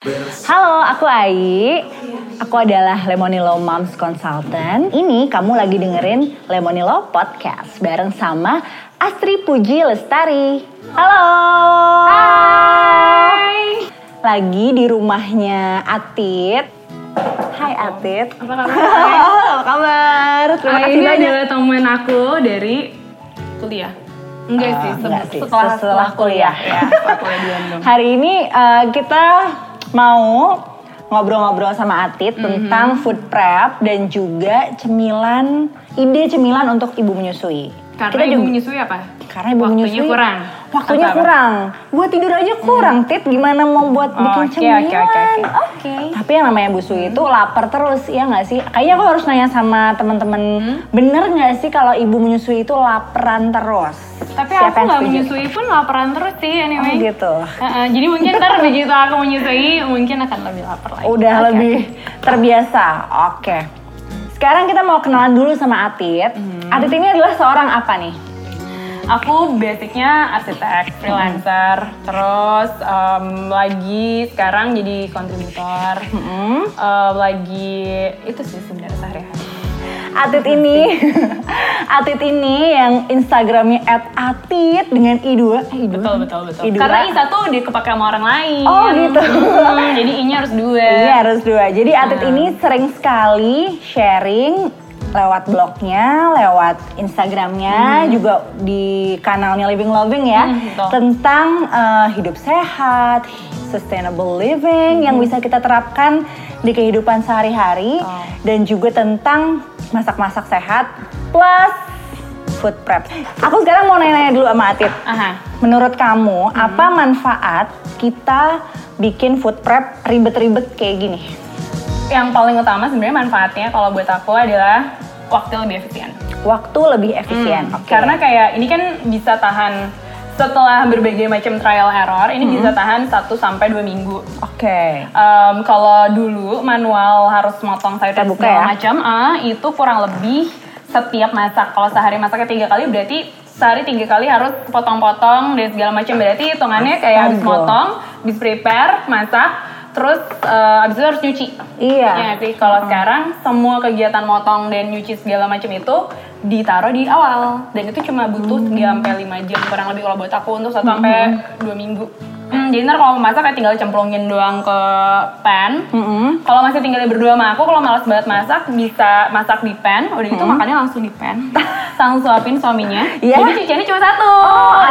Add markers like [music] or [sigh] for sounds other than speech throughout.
Halo, aku Ai. Aku adalah Lemonilo Moms Consultant. Ini kamu lagi dengerin Lemonilo Podcast bareng sama Astri Puji Lestari. Halo. Hai. Lagi di rumahnya Atit. Hai Atit. Apa kabar? [laughs] Apa kabar? Terima kasih ini banyak. adalah aku dari kuliah. Enggak Ah, sih, se- enggak sih, setelah, setelah kuliah. ya. Setelah kuliah. Hari ini eh, kita mau ngobrol-ngobrol sama Atit tentang food prep dan juga cemilan, ide cemilan untuk ibu menyusui. Karena Kita ibu juga- menyusui apa? karena ibu Waktunya menyusui kurang. Waktunya Apa-apa? kurang. Buat tidur aja kurang, Tit. Gimana mau buat Oh, bikin oke, cemilan? oke, oke, oke. Oke. Tapi yang namanya Bu Sui itu lapar terus, ya nggak sih? Kayaknya aku harus nanya sama teman-teman, bener nggak sih kalau ibu menyusui itu laparan terus? Tapi Siapa aku nggak menyusui pun laparan terus sih Oh, anyway. gitu. Heeh, jadi mungkin ntar begitu aku menyusui mungkin akan lebih lapar lagi. Udah Oke. lebih terbiasa. Oke. Sekarang kita mau kenalan dulu sama Atit. Hmm. Atit ini adalah seorang apa nih? Aku basicnya arsitek, freelancer, terus em, lagi sekarang jadi kontributor, Hmm. Em, lagi itu sih sebenarnya sehari-hari. Atit ini, [laughs] Atit ini yang Instagramnya @atit dengan i2, eh, i2. Betul betul betul. I2. Karena i satu kepake sama orang lain. Oh, gitu. Hmm, jadi i-nya harus dua. Iya harus dua. Jadi Atit Hmm. ini sering sekali sharing lewat blognya, lewat Instagramnya, juga di kanalnya Living Loving ya, Hmm, betul. tentang eh, hidup sehat, sustainable living yang bisa kita terapkan di kehidupan sehari-hari, Oh. dan juga tentang masak-masak sehat plus food prep. Aku sekarang mau nanya-nanya dulu sama Atit. Aha. Menurut kamu, apa manfaat kita bikin food prep ribet-ribet kayak gini? Yang paling utama sebenarnya manfaatnya kalau buat aku adalah waktu lebih efisien. Waktu lebih efisien. Hmm, Oke. Karena kayak ini kan bisa tahan setelah berbagai macam trial error, ini Hmm. bisa tahan 1 sampai 2 minggu. Oke. Em, kalau dulu manual harus motong sayur dan segala ya. macam, ah, itu kurang lebih setiap masak. Kalau sehari masaknya tiga kali berarti sehari tiga kali harus potong-potong dan segala macam. Berarti hitungannya kayak habis Astaga. motong, habis prepare, masak, terus eh, habis itu harus nyuci. Iya. Ya sih. Kalau sekarang semua kegiatan motong dan nyuci segala macam itu ditaruh di awal dan itu cuma butuh 3 sampai 5 jam kurang lebih kalau buat aku untuk 1 sampai 2 minggu. Hmm, jadi ntar kalau mau masak kayak tinggal cemplungin doang ke pan. Mm-mm. Kalau masih tinggal berdua sama aku, kalau malas banget masak, bisa masak di pan. Udah gitu makannya langsung di pan. [laughs] Langsung suapin suaminya. Iya? Jadi cuciannya cuma satu.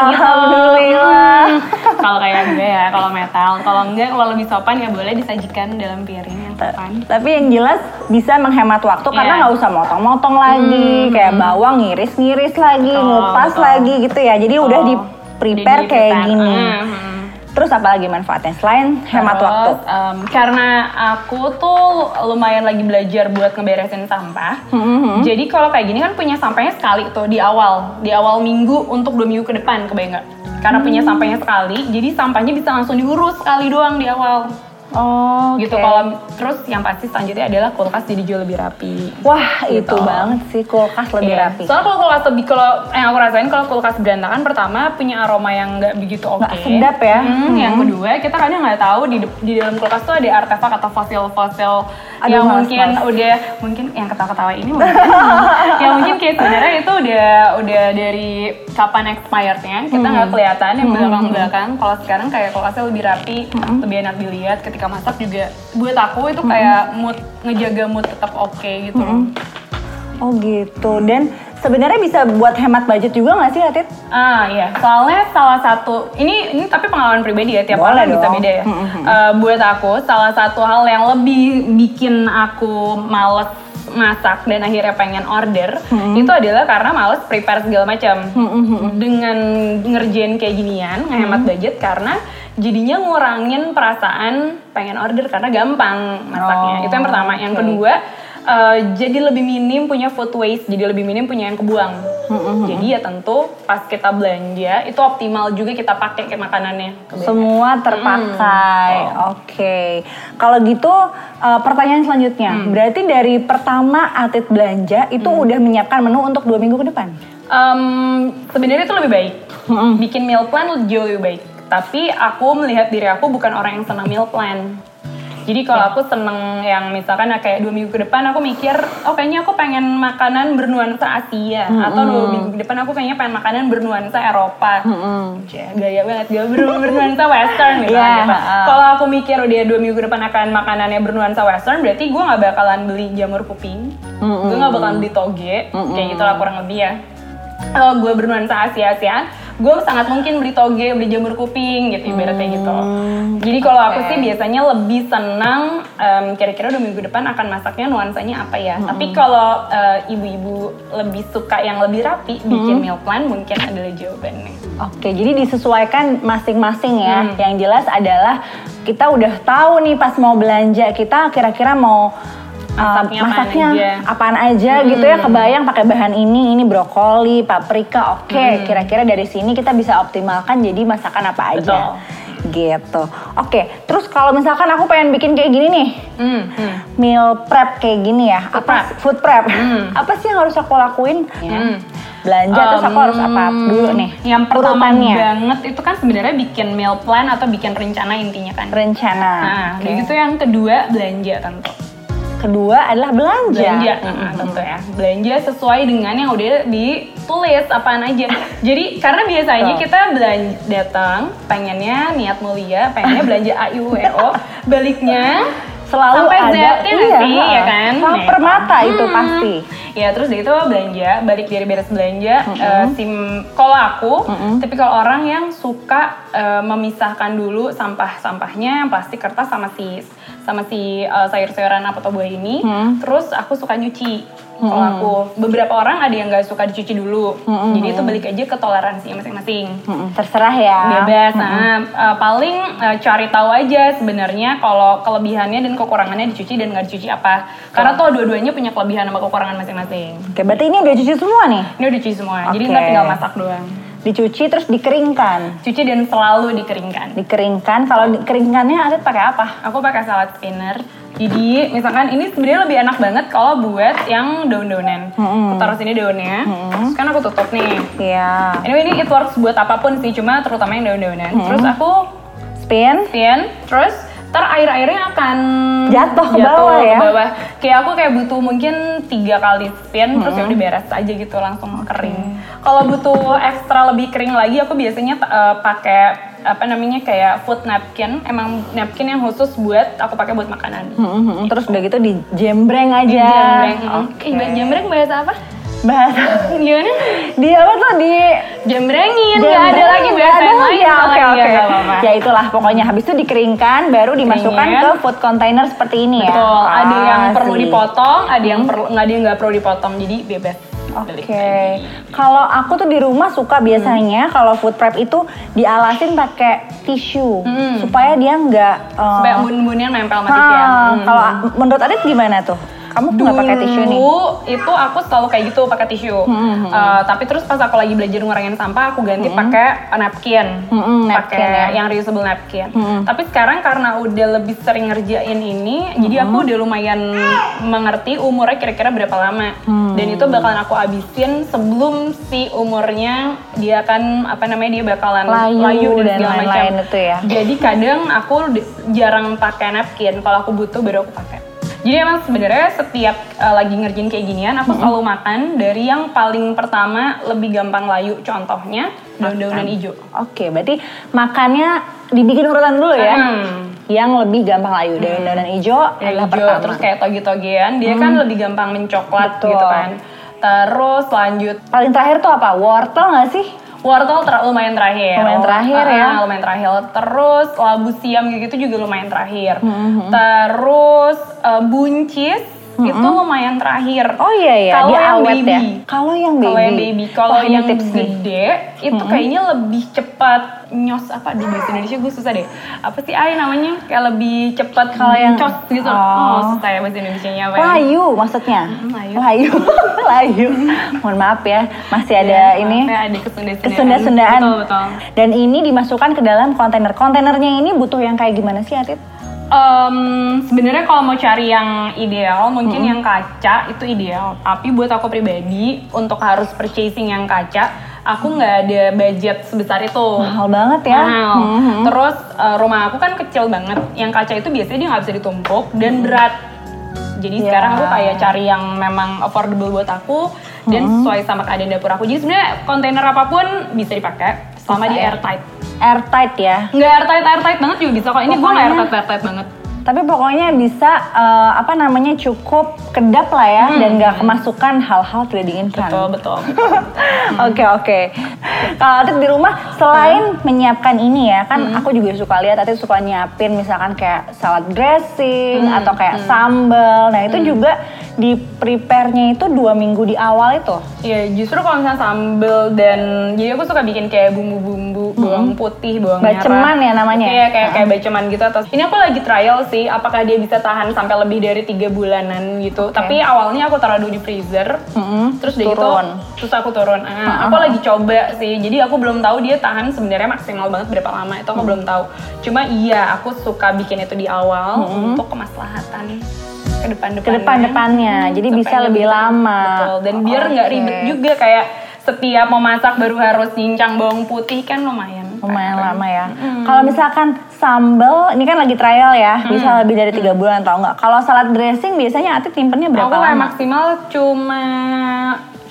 gitu. Alhamdulillah. Hmm. kalau kayak gue ya, kalau metal. Kalau enggak, kalau lebih sopan ya boleh disajikan dalam piring yang sopan. Tapi yang jelas bisa menghemat waktu karena Iya. nggak usah motong-motong lagi, kayak bawang ngiris-ngiris lagi, Betul, ngupas betul. lagi gitu ya. Jadi udah di prepare Jadi kayak gini. Hmm, hmm. Terus apa lagi manfaatnya selain hemat Terus, waktu? em, karena aku tuh lumayan lagi belajar buat ngeberesin sampah. Hmm, Jadi kalau kayak gini kan punya sampahnya sekali tuh di awal, di awal minggu untuk dua minggu ke depan, kebayang nggak? Karena punya Hmm. sampahnya sekali, jadi sampahnya bisa langsung diurus sekali doang di awal. Oh, Gitu oke. kalau terus yang pasti selanjutnya adalah kulkas jadi jauh lebih rapi. Wah, itu Gitu. banget sih kulkas lebih Iya. rapi. Soalnya kalau kulkas lebih kalau yang aku rasain kalau kulkas berantakan pertama punya aroma yang nggak begitu oke. Nggak sedap ya. Hmm, Yang Hmm. kedua kita kadang nggak tahu di di dalam kulkas tuh ada artefak atau fosil-fosil yang males, mungkin udah mungkin yang ketawa-ketawa ini mungkin [laughs] yang mungkin kayak sebenarnya itu udah udah dari kapan expirednya kita Hmm. nggak kelihatan yang belakang-belakang. Kalau sekarang kayak kulkasnya lebih rapi, Hmm. lebih enak dilihat ketika masak juga buat aku itu kayak mood ngejaga mood tetap oke gitu. Hmm. Oh gitu. Dan sebenarnya bisa buat hemat budget juga nggak sih, Atit? Ah iya, soalnya salah satu ini ini tapi pengalaman pribadi ya tiap Boleh orang bisa beda ya. Hmm, hmm, hmm. Eh, buat aku salah satu hal yang lebih bikin aku males masak dan akhirnya pengen order Hmm. itu adalah karena males prepare segala macam. Dengan ngerjain kayak ginian, ngehemat Hmm. budget karena jadinya ngurangin perasaan pengen order karena gampang masaknya. Oh, itu yang pertama. Yang oke. kedua eh, jadi lebih minim punya food waste, jadi lebih minim punya yang kebuang. Hmm, Jadi ya tentu pas kita belanja itu optimal juga kita pakai ke makanannya. Semua terpakai. Oke. Kalau gitu uh, pertanyaan selanjutnya, berarti dari pertama Atit belanja itu udah menyiapkan menu untuk dua minggu ke depan. Em, Sebenarnya itu lebih baik. Bikin meal plan jauh lebih baik. Tapi aku melihat diri aku bukan orang yang senang meal plan. Jadi kalau aku seneng yang misalkan kayak dua minggu ke depan aku mikir, oh kayaknya aku pengen makanan bernuansa Asia atau dua minggu ke depan aku kayaknya pengen makanan bernuansa Eropa. Cie, Gaya banget, gak ber- bernuansa Western misalnya. Iya, gitu. heeh. Kalau aku mikir dia dua minggu ke depan akan makanannya bernuansa Western, berarti gue nggak bakalan beli jamur kuping, gue nggak bakalan beli toge, kayak gitulah kurang lebih ya. Kalau gue bernuansa Asia-Asiaan, gue sangat mungkin beli toge, beli jamur kuping gitu ibaratnya gitu. Jadi kalau aku sih biasanya lebih senang em, kira-kira dua minggu depan akan masaknya nuansanya apa ya. Tapi kalau eh, ibu-ibu lebih suka yang lebih rapi, bikin meal plan mungkin adalah jawabannya. Oke, jadi disesuaikan masing-masing ya. Hmm. Yang jelas adalah kita udah tahu nih pas mau belanja kita kira-kira mau Masaknya apaan masaknya aja. apaan aja gitu ya. Kebayang pakai bahan ini, ini brokoli, paprika. Oke, kira-kira dari sini kita bisa optimalkan jadi masakan apa aja. Gitu. Oke, terus kalau misalkan aku pengen bikin kayak gini nih, Hmm, hmm. meal prep kayak gini ya, Food apa prep. food prep? Hmm. apa sih yang harus aku lakuin? Ya. Hmm. Belanja terus aku harus apa dulu nih? Yang pertama Urutannya. banget itu kan sebenarnya bikin meal plan atau bikin rencana intinya kan. rencana. Nah, Oke. kayak gitu yang kedua belanja tentu. Kedua adalah belanja. belanja nah, tentu ya belanja sesuai dengan yang udah ditulis apaan aja jadi karena biasanya Betul. kita belanja datang pengennya niat mulia pengennya belanja A U E O [laughs] baliknya Selalu sampai ada, Z ya nggak iya, ya kan? Lapar Nah, mata itu hmm. pasti. ya terus dari itu belanja balik dari beres belanja eh, sim kalau aku. Tapi kalau orang yang suka eh, memisahkan dulu sampah sampahnya plastik kertas sama si sama si eh, sayur-sayuran apa atau buah ini terus aku suka nyuci kalau aku beberapa orang ada yang nggak suka dicuci dulu jadi itu balik aja ke toleransi masing-masing Mm-mm, terserah ya. bebas. Nah, eh, paling eh, cari tahu aja sebenarnya kalau kelebihannya dan kekurangannya dicuci dan nggak dicuci apa. Karena tuh dua-duanya punya kelebihan sama kekurangan masing-masing. Oke, berarti ini udah cuci semua nih. Ini udah dicuci semua, jadi Oke. ntar tinggal masak doang. Dicuci terus dikeringkan. Cuci dan selalu dikeringkan. Dikeringkan. Kalau dikeringkannya ada pakai apa? Aku pakai salad spinner. Jadi misalkan ini sebenarnya lebih enak banget kalau buat yang daun-daunan. Aku taruh sini daunnya, terus kan aku tutup nih. Iya. Anyway ini it works buat apa pun sih, cuma terutama yang daun-daunan. Terus aku Spin. spin, terus ntar air-airnya akan Jatuh ke bawah ya? ke bawah. Kayak aku kayak butuh mungkin tiga kali spin, terus ya udah beres aja gitu langsung kering. Kalau butuh ekstra lebih kering lagi, aku biasanya eh, pakai apa namanya kayak food napkin, emang napkin yang khusus buat aku pakai buat makanan. Mm-mm, Terus udah gitu dijembreng aja. Jembreng. Oke. Ih, bahasa jembreng bahasa apa? Bahasa. Gimana? Di apa tuh di Jembrengin, nggak ada Jembreng, lagi bahasa ada yang lagi lain. ya. Oke oke. apa-apa. Ya itulah pokoknya habis itu dikeringkan baru dimasukkan Keringin. ke food container seperti ini ya. Betul, ada yang perlu dipotong, ada yang perlu nggak ada yang nggak perlu dipotong, jadi bebas. Oke, kalau aku tuh di rumah suka biasanya kalau food prep itu dialasin pakai tisu Hmm. supaya dia nggak. eh, Supaya embun-embunnya nempel sama ah, tisu ya. Hmm. Kalau menurut Adit gimana tuh? Kamu nggak pakai tisu nih? Itu aku selalu kayak gitu pakai tisu. Hmm, Eh, tapi terus pas aku lagi belajar ngurangin sampah, aku ganti pakai napkin, Hmm, napkin pakai ya. yang reusable napkin. Tapi sekarang karena udah lebih sering ngerjain ini, jadi Hmm. aku udah lumayan mengerti umurnya kira-kira berapa lama. Hmm. Dan itu bakalan aku abisin sebelum si umurnya dia akan apa namanya dia bakalan Layu dan segala lain-lain macam. itu ya. Jadi kadang aku jarang pakai napkin. Kalau aku butuh baru aku pakai. Jadi emang sebenarnya setiap uh, lagi ngerjain kayak ginian, aku selalu makan dari yang paling pertama lebih gampang layu. Contohnya daun-daunan hijau. Oke, berarti makannya dibikin urutan dulu ya. Hmm. Yang lebih gampang layu daunan hijau Yang adalah hijau, pertama. terus kayak toge-togean, dia kan lebih gampang mencoklat Betul. gitu kan. Terus lanjut Paling terakhir tuh apa? Wortel nggak sih? Wortel ter- lumayan terakhir. Lumayan terakhir Ah, ya. lumayan terakhir. Terus labu siam gitu juga lumayan terakhir. Hmm, Terus eh, buncis itu lumayan terakhir. Oh iya ya, Kalau yang awet baby. ya. Kalau yang baby. Kalau yang baby, kalau yang nih. gede itu kayaknya lebih cepat nyos apa di bahasa Indonesia gue susah deh. Apa sih ay namanya? Kayak lebih cepat Kalau yang- cos gitu. Oh. Oh, susah ya bahasa Indonesia-nya apa ya? Layu maksudnya. layu. Layu. [laughs] Layu. Mohon maaf ya, masih ada Ya, ini ya, ada kesunda-sundaan. kesunda-sundaan. Betul, betul. Dan ini dimasukkan ke dalam kontainer. Kontainernya ini butuh yang kayak gimana sih, Atit? Em, sebenarnya kalau mau cari yang ideal mungkin yang kaca itu ideal tapi buat aku pribadi untuk harus purchasing yang kaca aku nggak ada budget sebesar itu. Mahal banget ya. Mahal. Mhm. Terus eh, rumah aku kan kecil banget. Yang kaca itu biasanya dia nggak bisa ditumpuk dan berat. Jadi Ya. sekarang aku kayak cari yang memang affordable buat aku dan sesuai sama keadaan dapur aku. Jadi sebenarnya kontainer apa pun bisa dipakai selama Bisa di ya? airtight. Airtight ya. Nggak airtight airtight banget juga bisa kok. Ini gue nggak airtight airtight banget. Tapi pokoknya bisa eh, apa namanya cukup kedap lah ya dan nggak kemasukan hal-hal tidak diinginkan. Betul betul. [laughs] Oke oke. Kalau Atit di rumah selain menyiapkan ini ya kan aku juga suka lihat Atit suka nyiapin misalkan kayak salad dressing atau kayak sambal. Nah itu juga di prepare-nya itu dua minggu di awal itu. Iya, justru kalau misalnya sambel dan jadi aku suka bikin kayak bumbu-bumbu, bawang putih, bawang Baceman merah. ya namanya? Iya, kayak kayak baceman gitu atau ini aku lagi trial sih, apakah dia bisa tahan sampai lebih dari tiga bulanan gitu. Tapi awalnya aku taruh dulu di freezer, Mm-mm. terus Turun. gitu, terus aku turun. Ah, aku lagi coba sih, jadi aku belum tahu dia tahan sebenarnya maksimal banget berapa lama itu aku belum tahu. Cuma iya, aku suka bikin itu di awal untuk kemaslahatan ke depan-depannya. Ke depan-depannya, jadi bisa lebih lama. Betul. Dan biar nggak Oke. ribet juga kayak setiap mau masak baru harus nyincang bawang putih kan lumayan. Lumayan lama ya. Kalau misalkan sambal, ini kan lagi trial ya, bisa lebih dari tiga bulan atau enggak. Kalau salad dressing biasanya Atit timpennya berapa Aku lama? maksimal cuma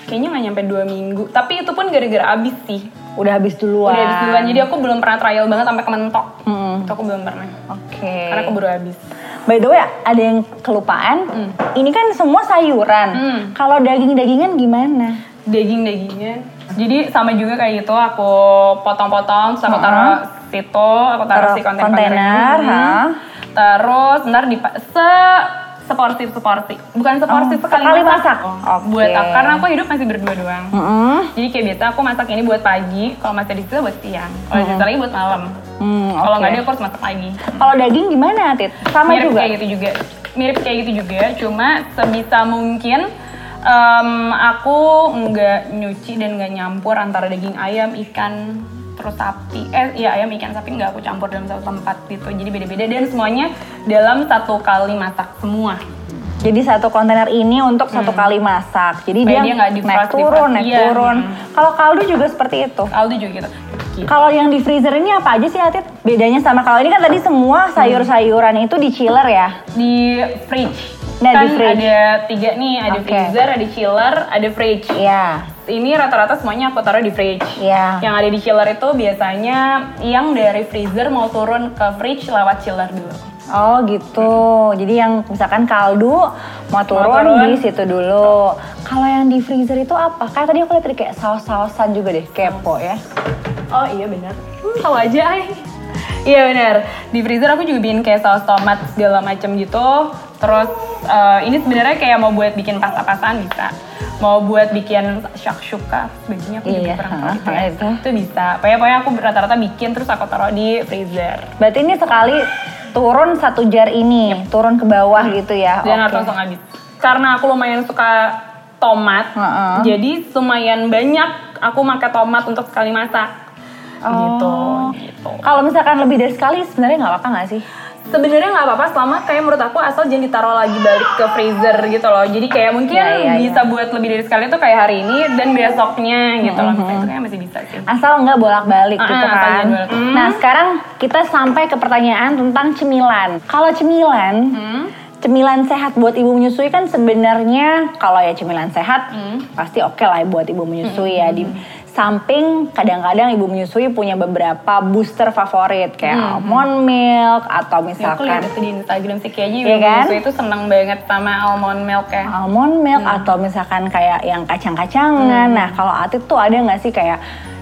kayaknya nggak nyampe dua minggu. Tapi itu pun gara-gara abis sih. Udah habis duluan. Udah abis duluan. Jadi aku belum pernah trial banget sampai kementok. Mm-mm. Itu aku belum pernah. Oke. Karena aku baru habis. By the way, ada yang kelupaan. Ini kan semua sayuran. Hmm. Kalau daging-dagingan gimana? Daging-dagingan. Jadi sama juga kayak gitu aku potong-potong terus aku taruh situ, aku taruh Taruh si kontainer. kontainer. Terus ntar di se seporsi seporsi. Bukan seporsi Oh, sekali, sekali masak. Oh, Oke. Buat aku karena aku hidup masih berdua doang. Mm-mm. Jadi kayak biasa aku masak ini buat pagi, kalau masih di situ buat siang. Kalau di situ lagi buat malam. Hmm, Kalau oke. nggak ada aku harus masak lagi. Kalau daging gimana, Tit? Sama Mirip juga. kayak gitu juga. Mirip kayak gitu juga, cuma sebisa mungkin em, aku nggak nyuci dan nggak nyampur antara daging ayam, ikan, terus sapi. Eh, iya ayam, ikan, sapi nggak aku campur dalam satu tempat gitu. Jadi beda-beda dan semuanya dalam satu kali masak semua. Jadi satu kontainer ini untuk satu kali masak. Jadi Supaya dia, dia nggak naik turun, naik Iya, turun. hmm. Kalau kaldu juga seperti itu. Kaldu juga gitu. Gitu. Kalau yang di freezer ini apa aja sih, Atit? Bedanya sama kalau ini kan tadi semua sayur-sayuran itu di chiller ya. Di fridge. Nah, kan di fridge. ada tiga nih, ada Oke. freezer, ada chiller, ada fridge. Iya. Ini rata-rata semuanya aku taruh di fridge. Iya. Yang ada di chiller itu biasanya yang dari freezer mau turun ke fridge lewat chiller dulu. Oh gitu. Jadi yang misalkan kaldu mau turun, turun. di situ dulu. Kalau yang di freezer itu apa? Kayak tadi aku lihat tadi kayak saus-sausan juga deh, kepo ya. Oh iya benar. Hmm, tahu aja ay. Iya benar. Di freezer aku juga bikin kayak saus tomat segala macam gitu. Terus eh, ini sebenarnya kayak mau buat bikin pasta-pastaan bisa. Mau buat bikin shakshuka, bajunya aku juga Iya, pernah ha, tahu gitu ya. itu. Itu bisa. Pokoknya, aku rata-rata bikin terus aku taruh di freezer. Berarti ini sekali turun satu jar ini, turun ke bawah gitu ya. Dan Oke. langsung habis. Karena aku lumayan suka tomat, Heeh. jadi lumayan banyak aku pakai tomat untuk sekali masak. Gitu, Oh. gitu. Kalau misalkan lebih dari sekali sebenarnya nggak apa-apa nggak sih? Sebenarnya nggak apa-apa selama kayak menurut aku asal jangan ditaruh lagi balik ke freezer gitu loh. Jadi kayak mungkin Iya, iya, bisa buat lebih dari sekali tuh kayak hari ini dan besoknya gitu loh. Misalnya itu kayak masih bisa sih. Asal nggak bolak-balik Ah, gitu asal kan. jangan bolak- Nah sekarang kita sampai ke pertanyaan tentang cemilan. Kalau cemilan, Hmm? cemilan sehat buat ibu menyusui kan sebenarnya kalau ya cemilan sehat Hmm. pasti oke lah ya buat ibu menyusui ya. Di samping kadang-kadang ibu menyusui punya beberapa booster favorit kayak almond milk atau Ya, aku misalkan lihat di Instagram sih kayaknya Iya ibu kan? menyusui itu seneng banget sama almond milk ya. almond milk Hmm. atau misalkan kayak yang kacang-kacangan. Nah, kalau Atit tuh ada nggak sih kayak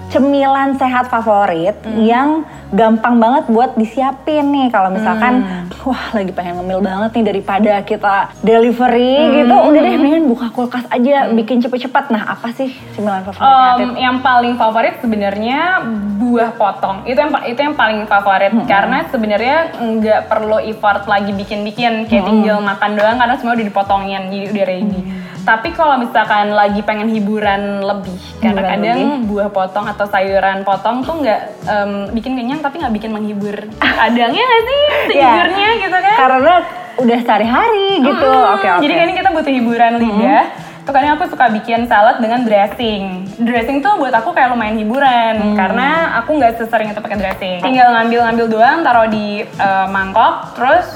cemilan sehat favorit Hmm. yang gampang banget buat disiapin nih. Kalau misalkan Hmm. wah lagi pengen ngemil banget nih daripada kita delivery Hmm. gitu udah deh mendingan buka kulkas aja bikin cepet-cepet. Nah apa sih cemilan favorit Um, yang paling favorit sebenarnya buah potong. Itu yang itu yang paling favorit. Karena sebenarnya nggak perlu effort lagi bikin-bikin. Kayak tinggal makan doang karena semua udah dipotongin jadi udah ready tapi kalau misalkan lagi pengen hiburan lebih karena Hiburan kadang buah potong atau sayuran potong tuh nggak em, bikin kenyang tapi nggak bikin menghibur [laughs] kadangnya nggak sih sejujurnya Ya, gitu kan karena udah sehari-hari gitu Mm-mm. oke oke Jadi kan ini kita butuh hiburan lidah. Itu kadang aku suka bikin salad dengan dressing. Dressing tuh buat aku kayak lumayan hiburan Hmm. karena aku nggak sesering itu pakai dressing. Tinggal ngambil-ngambil doang, taruh di eh, mangkok, terus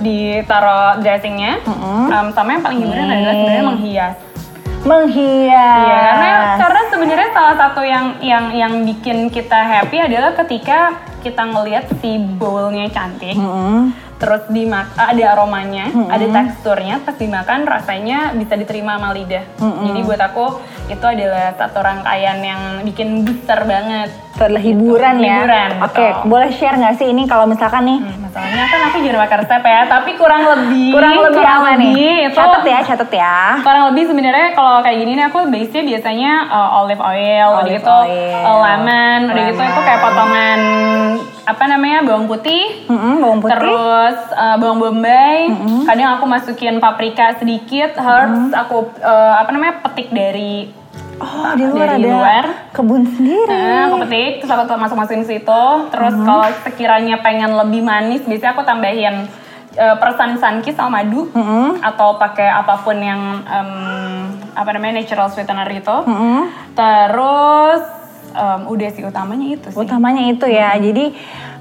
ditaruh dressingnya. Em, sama yang paling hiburan adalah sebenarnya menghias. Menghias. Iya, karena karena sebenarnya salah satu yang yang yang bikin kita happy adalah ketika kita ngelihat si bowlnya cantik, Mm-mm. terus dimak ada aromanya, ada teksturnya, pas dimakan rasanya bisa diterima sama lidah. Jadi buat aku itu adalah satu rangkaian yang bikin besar banget. Adalah hiburan ya. Hiburan, Oke, betul. boleh share nggak sih ini kalau misalkan nih Hmm, Masalahnya kan aku jarang makan resep ya, tapi kurang lebih kurang lebih apa nih? lebih itu Catat ya, catat ya. kurang lebih sebenarnya kalau kayak gini nih aku base-nya biasanya uh, olive oil, udah Olive gitu oil. uh, lemon, udah gitu itu kayak potongan apa namanya bawang putih, Mm-mm, bawang putih. terus uh, bawang bombay, kadang aku masukin paprika sedikit, herbs aku uh, apa namanya petik dari oh, di luar dari ada luar. kebun sendiri. Nah, aku petik, terus aku masuk masukin situ. Terus kalau sekiranya pengen lebih manis, biasanya aku tambahin uh, persan sunkist sama madu atau pakai apa pun yang em, apa namanya natural sweetener itu. Mm-mm. Terus em, udah sih utamanya itu sih. Utamanya itu ya. Jadi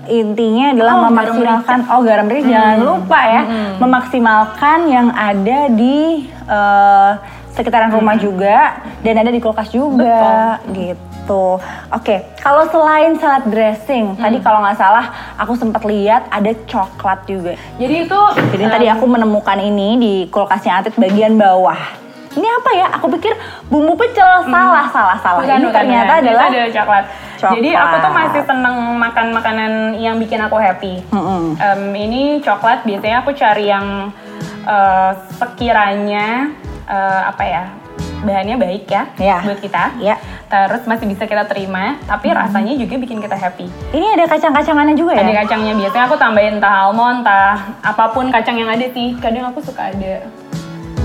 intinya adalah Oh, garam memaksimalkan oh garam merica jangan lupa ya memaksimalkan yang ada di eh, sekitaran rumah juga dan ada di kulkas juga gitu. Oke, kalau selain salad dressing, tadi kalau nggak salah aku sempat lihat ada coklat juga. Jadi itu Jadi em, tadi aku menemukan ini di kulkasnya Atit bagian bawah. Ini apa ya? Aku pikir bumbu pecel. Salah, salah, salah. Bukan, ini bukan, ternyata bukan. adalah adalah coklat. Coklat. Jadi aku tuh masih seneng makan makanan yang bikin aku happy. Mm-mm. Em, ini coklat biasanya aku cari yang eh, sekiranya eh, apa ya bahannya baik ya Iya. buat kita. Iya. Terus masih bisa kita terima, tapi rasanya juga bikin kita happy. Ini ada kacang-kacangannya juga ya? Ada kacangnya biasanya aku tambahin entah almond, entah apa pun kacang yang ada sih. Kadang aku suka ada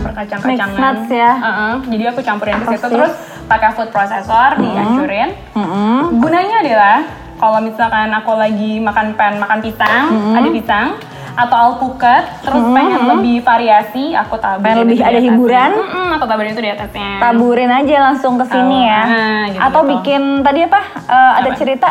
perkacang-kacangan. Nuts ya? Heeh, jadi aku campurin ke situ terus pakai food processor dihancurin. Mm-mm. Gunanya adalah kalau misalkan aku lagi makan pen makan pisang, ada pisang atau alpukat, terus pengen lebih variasi, aku taburin Pengen lebih ada hiburan? Mm-mm, aku taburin itu di atasnya. Taburin aja langsung ke sini Oh, ya. nah, gitu-gitu. Atau bikin tadi apa? Eh, ada Apa? cerita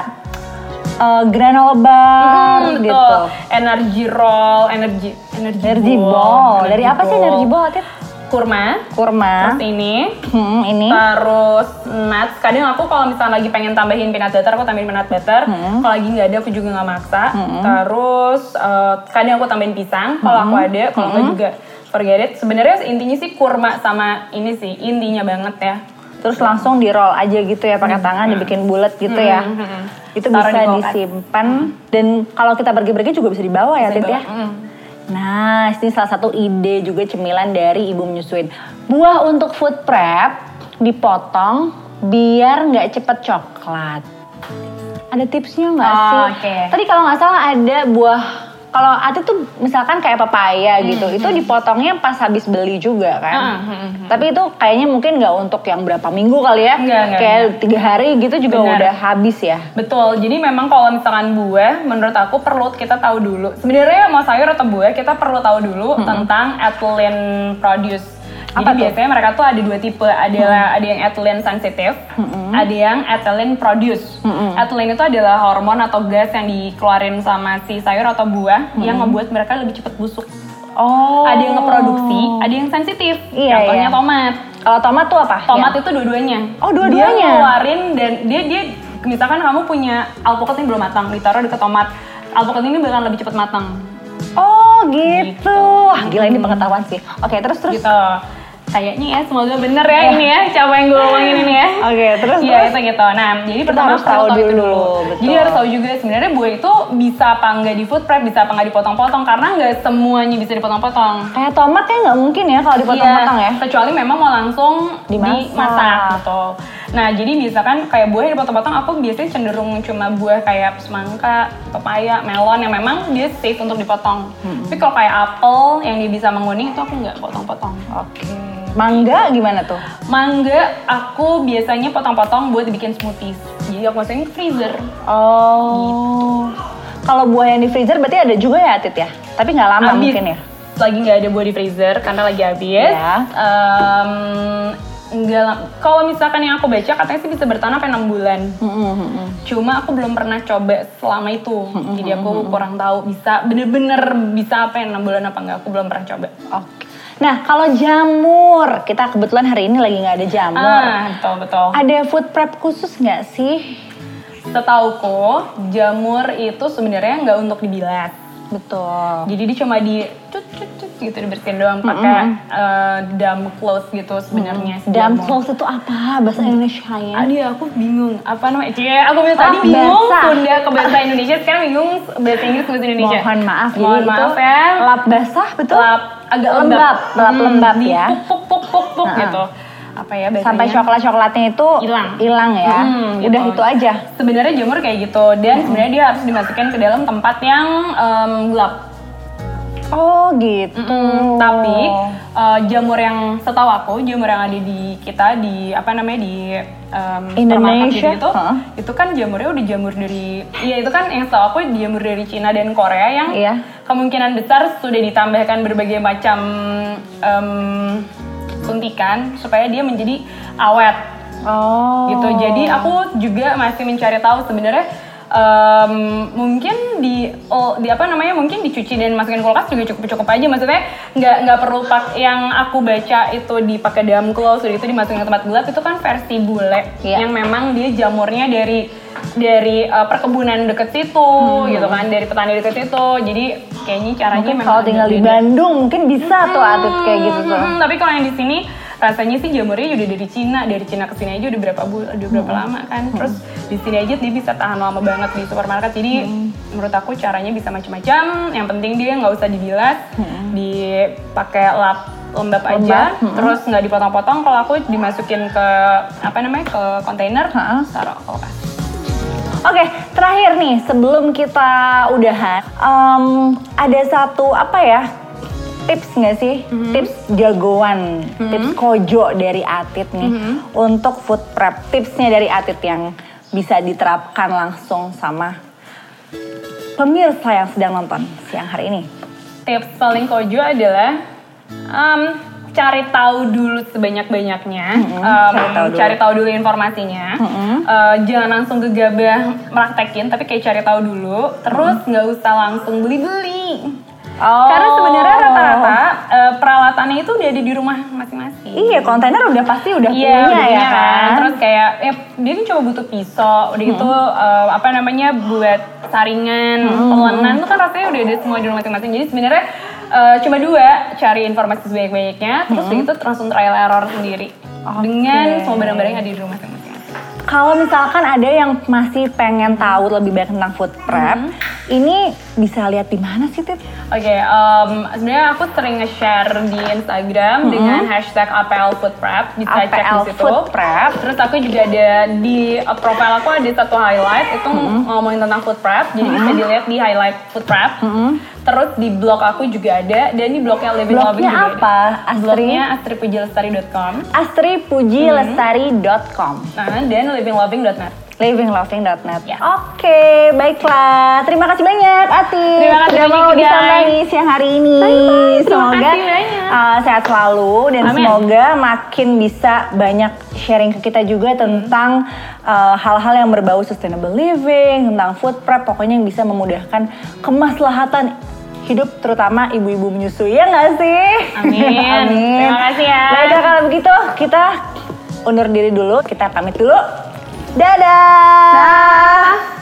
eh, granola bar Hmm, gitu. Energy roll, energy energy, Energy ball. Dari apa sih energy ball, Atit? Kurma. Kurma. Terus ini, Hmm, ini. terus nuts. Kadang aku kalau misalnya lagi pengen tambahin peanut butter, aku tambahin peanut butter. Hmm. Kalau lagi nggak ada, aku juga nggak maksa. Terus eh, kadang aku tambahin pisang. Kalau aku Hmm. ada, kalau nggak juga forget it. Sebenarnya intinya sih kurma sama ini sih intinya banget ya. Terus langsung di roll aja gitu ya pakai tangan dibikin bulat gitu ya. Hmm, hmm. Itu Taruh bisa di disimpan dan kalau kita pergi-pergi juga bisa dibawa ya, Tit ya. Nah, ini salah satu ide juga cemilan dari ibu menyusuin. Buah untuk food prep dipotong biar nggak cepet coklat. Ada tipsnya nggak Oh, sih? oke. Tadi kalau nggak salah ada buah kalau Ati tuh misalkan kayak pepaya gitu, itu dipotongnya pas habis beli juga kan. Hmm, hmm, hmm. Tapi itu kayaknya mungkin nggak untuk yang berapa minggu kali ya, Nggak, nggak, kayak tiga hari gitu juga Benar. udah habis ya. Betul, jadi memang kalau misalkan buah, menurut aku perlu kita tahu dulu. Sebenarnya mau sayur atau buah, kita perlu tahu dulu tentang ethylene produce. Apa Jadi tuh? biasanya mereka tuh ada dua tipe, ada ada yang ethylene sensitive, ada yang ethylene produce. Ethylene itu adalah hormon atau gas yang dikeluarin sama si sayur atau buah yang membuat mereka lebih cepat busuk. Oh. Ada yang ngeproduksi, ada yang sensitif. Iya, Contohnya iya. tomat. Kalau tomat tuh apa? Tomat Ya. itu dua-duanya. Oh, dua-duanya? Dia ngeluarin dan dia dia misalkan kamu punya alpukat ini belum matang, ditaruh dekat tomat. Alpukat ini bakal lebih cepat matang. Oh gitu. Wah gila ini pengetahuan sih. Oke terus terus. Gitu. Kayaknya ya, semoga bener ya ini ya, siapa yang gue ngomongin ini ya. Oke terus Iya terus. itu gitu. Nah, jadi Kita pertama harus tahu tahu itu dulu, dulu. betul. Jadi harus tahu juga sebenarnya buah itu bisa apa nggak di food prep, bisa apa nggak dipotong-potong karena nggak semuanya bisa dipotong-potong. Kayak tomat kayak nggak mungkin ya kalau dipotong-potong Iya, ya. Kecuali memang mau langsung Dimasak. dimasak gitu. Nah, jadi misalkan kayak buah yang dipotong-potong, aku biasanya cenderung cuma buah kayak semangka, pepaya, melon yang memang dia safe untuk dipotong. Hmm. Tapi kalau kayak apel yang dia bisa menguning itu aku nggak potong-potong. Oke. Mangga gimana tuh? Mangga aku biasanya potong-potong buat dibikin smoothies. Jadi aku masukin ke freezer. Oh. Kalau buah yang di freezer berarti ada juga ya Atit ya? Tapi nggak lama Habis. mungkin ya? lagi nggak ada buah di freezer karena lagi habis. Ya. Em, nggak lam- kalau misalkan yang aku baca katanya sih bisa bertahan sampai 6 bulan. Cuma aku belum pernah coba selama itu. Jadi aku kurang tahu bisa bener-bener bisa apa yang 6 bulan apa enggak. Aku belum pernah coba. Oke. Nah, kalau jamur, kita kebetulan hari ini lagi nggak ada jamur. Ah, betul betul. Ada food prep khusus nggak sih? Setauku jamur itu sebenarnya nggak untuk dibilas. Betul. Jadi dia cuma di cut cut gitu dibersihin doang pakai eh, damp cloth gitu sebenarnya. si Damp jamur. cloth itu apa bahasa Indonesia ya? Aduh aku bingung apa namanya? Cie, aku bilang tadi Oh, bingung. Sunda ke bahasa Indonesia sekarang bingung bahasa Inggris ke bahasa Indonesia. Mohon maaf, Mohon jadi maaf ya. lap basah betul? Lap agak Lembab, lap lembab di ya. Puk puk puk puk Heeh. gitu. Apa ya bahasanya? Sampai coklat-coklatnya itu Hilang. hilang ya. Hmm, Udah gitu. itu aja. Sebenarnya jamur kayak gitu dan sebenarnya dia harus dimasukkan ke dalam tempat yang em, gelap. Oh gitu. Mm, tapi eh, jamur yang setahu aku jamur yang ada di kita di apa namanya di em, Indonesia, gitu huh? itu kan jamurnya udah jamur dari iya itu kan yang setahu aku jamur dari Cina dan Korea yang Iya. kemungkinan besar sudah ditambahkan berbagai macam em, suntikan supaya dia menjadi awet Oh. gitu. Jadi aku juga masih mencari tahu sebenarnya em, mungkin di oh, di apa namanya mungkin dicuci dan masukin kulkas juga cukup cukup aja maksudnya nggak nggak perlu pak yang aku baca itu dipakai dalam close itu dimasukin ke tempat gelap itu kan versi bule Iya. yang memang dia jamurnya dari dari eh, perkebunan deket situ gitu kan dari petani deket situ jadi kayaknya caranya Mungkin memang kalau tinggal di. Bandung mungkin bisa tuh atlet kayak gitu tuh. Hmm, tapi kalau yang di sini rasanya sih jamurnya udah dari Cina, dari Cina ke sini aja udah berapa bulan, udah berapa lama kan. Terus di sini aja dia bisa tahan lama banget di supermarket. Jadi menurut aku caranya bisa macam-macam. Yang penting dia nggak usah dibilas, dipakai lap lembab aja, Lembab, terus nggak dipotong-potong. Kalau aku dimasukin ke apa namanya ke kontainer, Ha-ha. taruh kulkas. Oke, terakhir nih sebelum kita udahan, em, ada satu apa ya tips nggak sih? Tips jagoan, tips kojo dari Atit nih untuk food prep. Tipsnya dari Atit yang bisa diterapkan langsung sama pemirsa yang sedang nonton siang hari ini. tips paling kojo adalah em, cari tahu dulu sebanyak-banyaknya, Em, cari tahu dulu. cari tahu dulu informasinya, Eh, jangan langsung gegabah praktekin, tapi kayak cari tahu dulu, terus nggak usah langsung beli-beli. Oh. Karena sebenarnya rata-rata eh, peralatannya itu udah ada di rumah masing-masing. Iya, kontainer udah pasti udah Iya, punya ya punya kan. Terus kayak ya, dia kan cuma butuh pisau, udah gitu eh, apa namanya buat saringan, pelenan tuh kan rasanya udah ada semua di rumah masing-masing. Jadi sebenarnya eh, cuma dua, cari informasi sebanyak-banyaknya, terus itu langsung trial error sendiri dengan semua barang-barang yang ada di rumah masing-masing. Kalau misalkan ada yang masih pengen tahu lebih banyak tentang food prep, ini bisa lihat di mana sih, Tit? Oke, em, sebenarnya aku sering nge-share di Instagram dengan hashtag APL Food Prep, bisa cek di APL situ. Food Prep. Terus aku juga ada di uh, profile aku ada satu highlight itu ngomongin tentang food prep, jadi bisa dilihat di highlight food prep. Terus di blog aku juga ada dan di blognya Living Loving Blognya juga ada. apa? Astri? Blognya astripujilestari.com astripujilestari.com nah, dan livingloving.net. livingloving.net. Ya. Oke, baiklah. Terima kasih banyak Ati. Terima kasih sudah mau disambangi siang hari ini. Bye-bye. Terima Semoga uh, sehat selalu dan Amin. semoga makin bisa banyak sharing ke kita juga tentang uh, hal-hal yang berbau sustainable living, tentang food prep, pokoknya yang bisa memudahkan kemaslahatan hidup terutama ibu-ibu menyusui ya nggak sih? Amin. [laughs] Amin. Terima kasih ya. Baiklah kalau begitu kita undur diri dulu, kita pamit dulu. Dadah.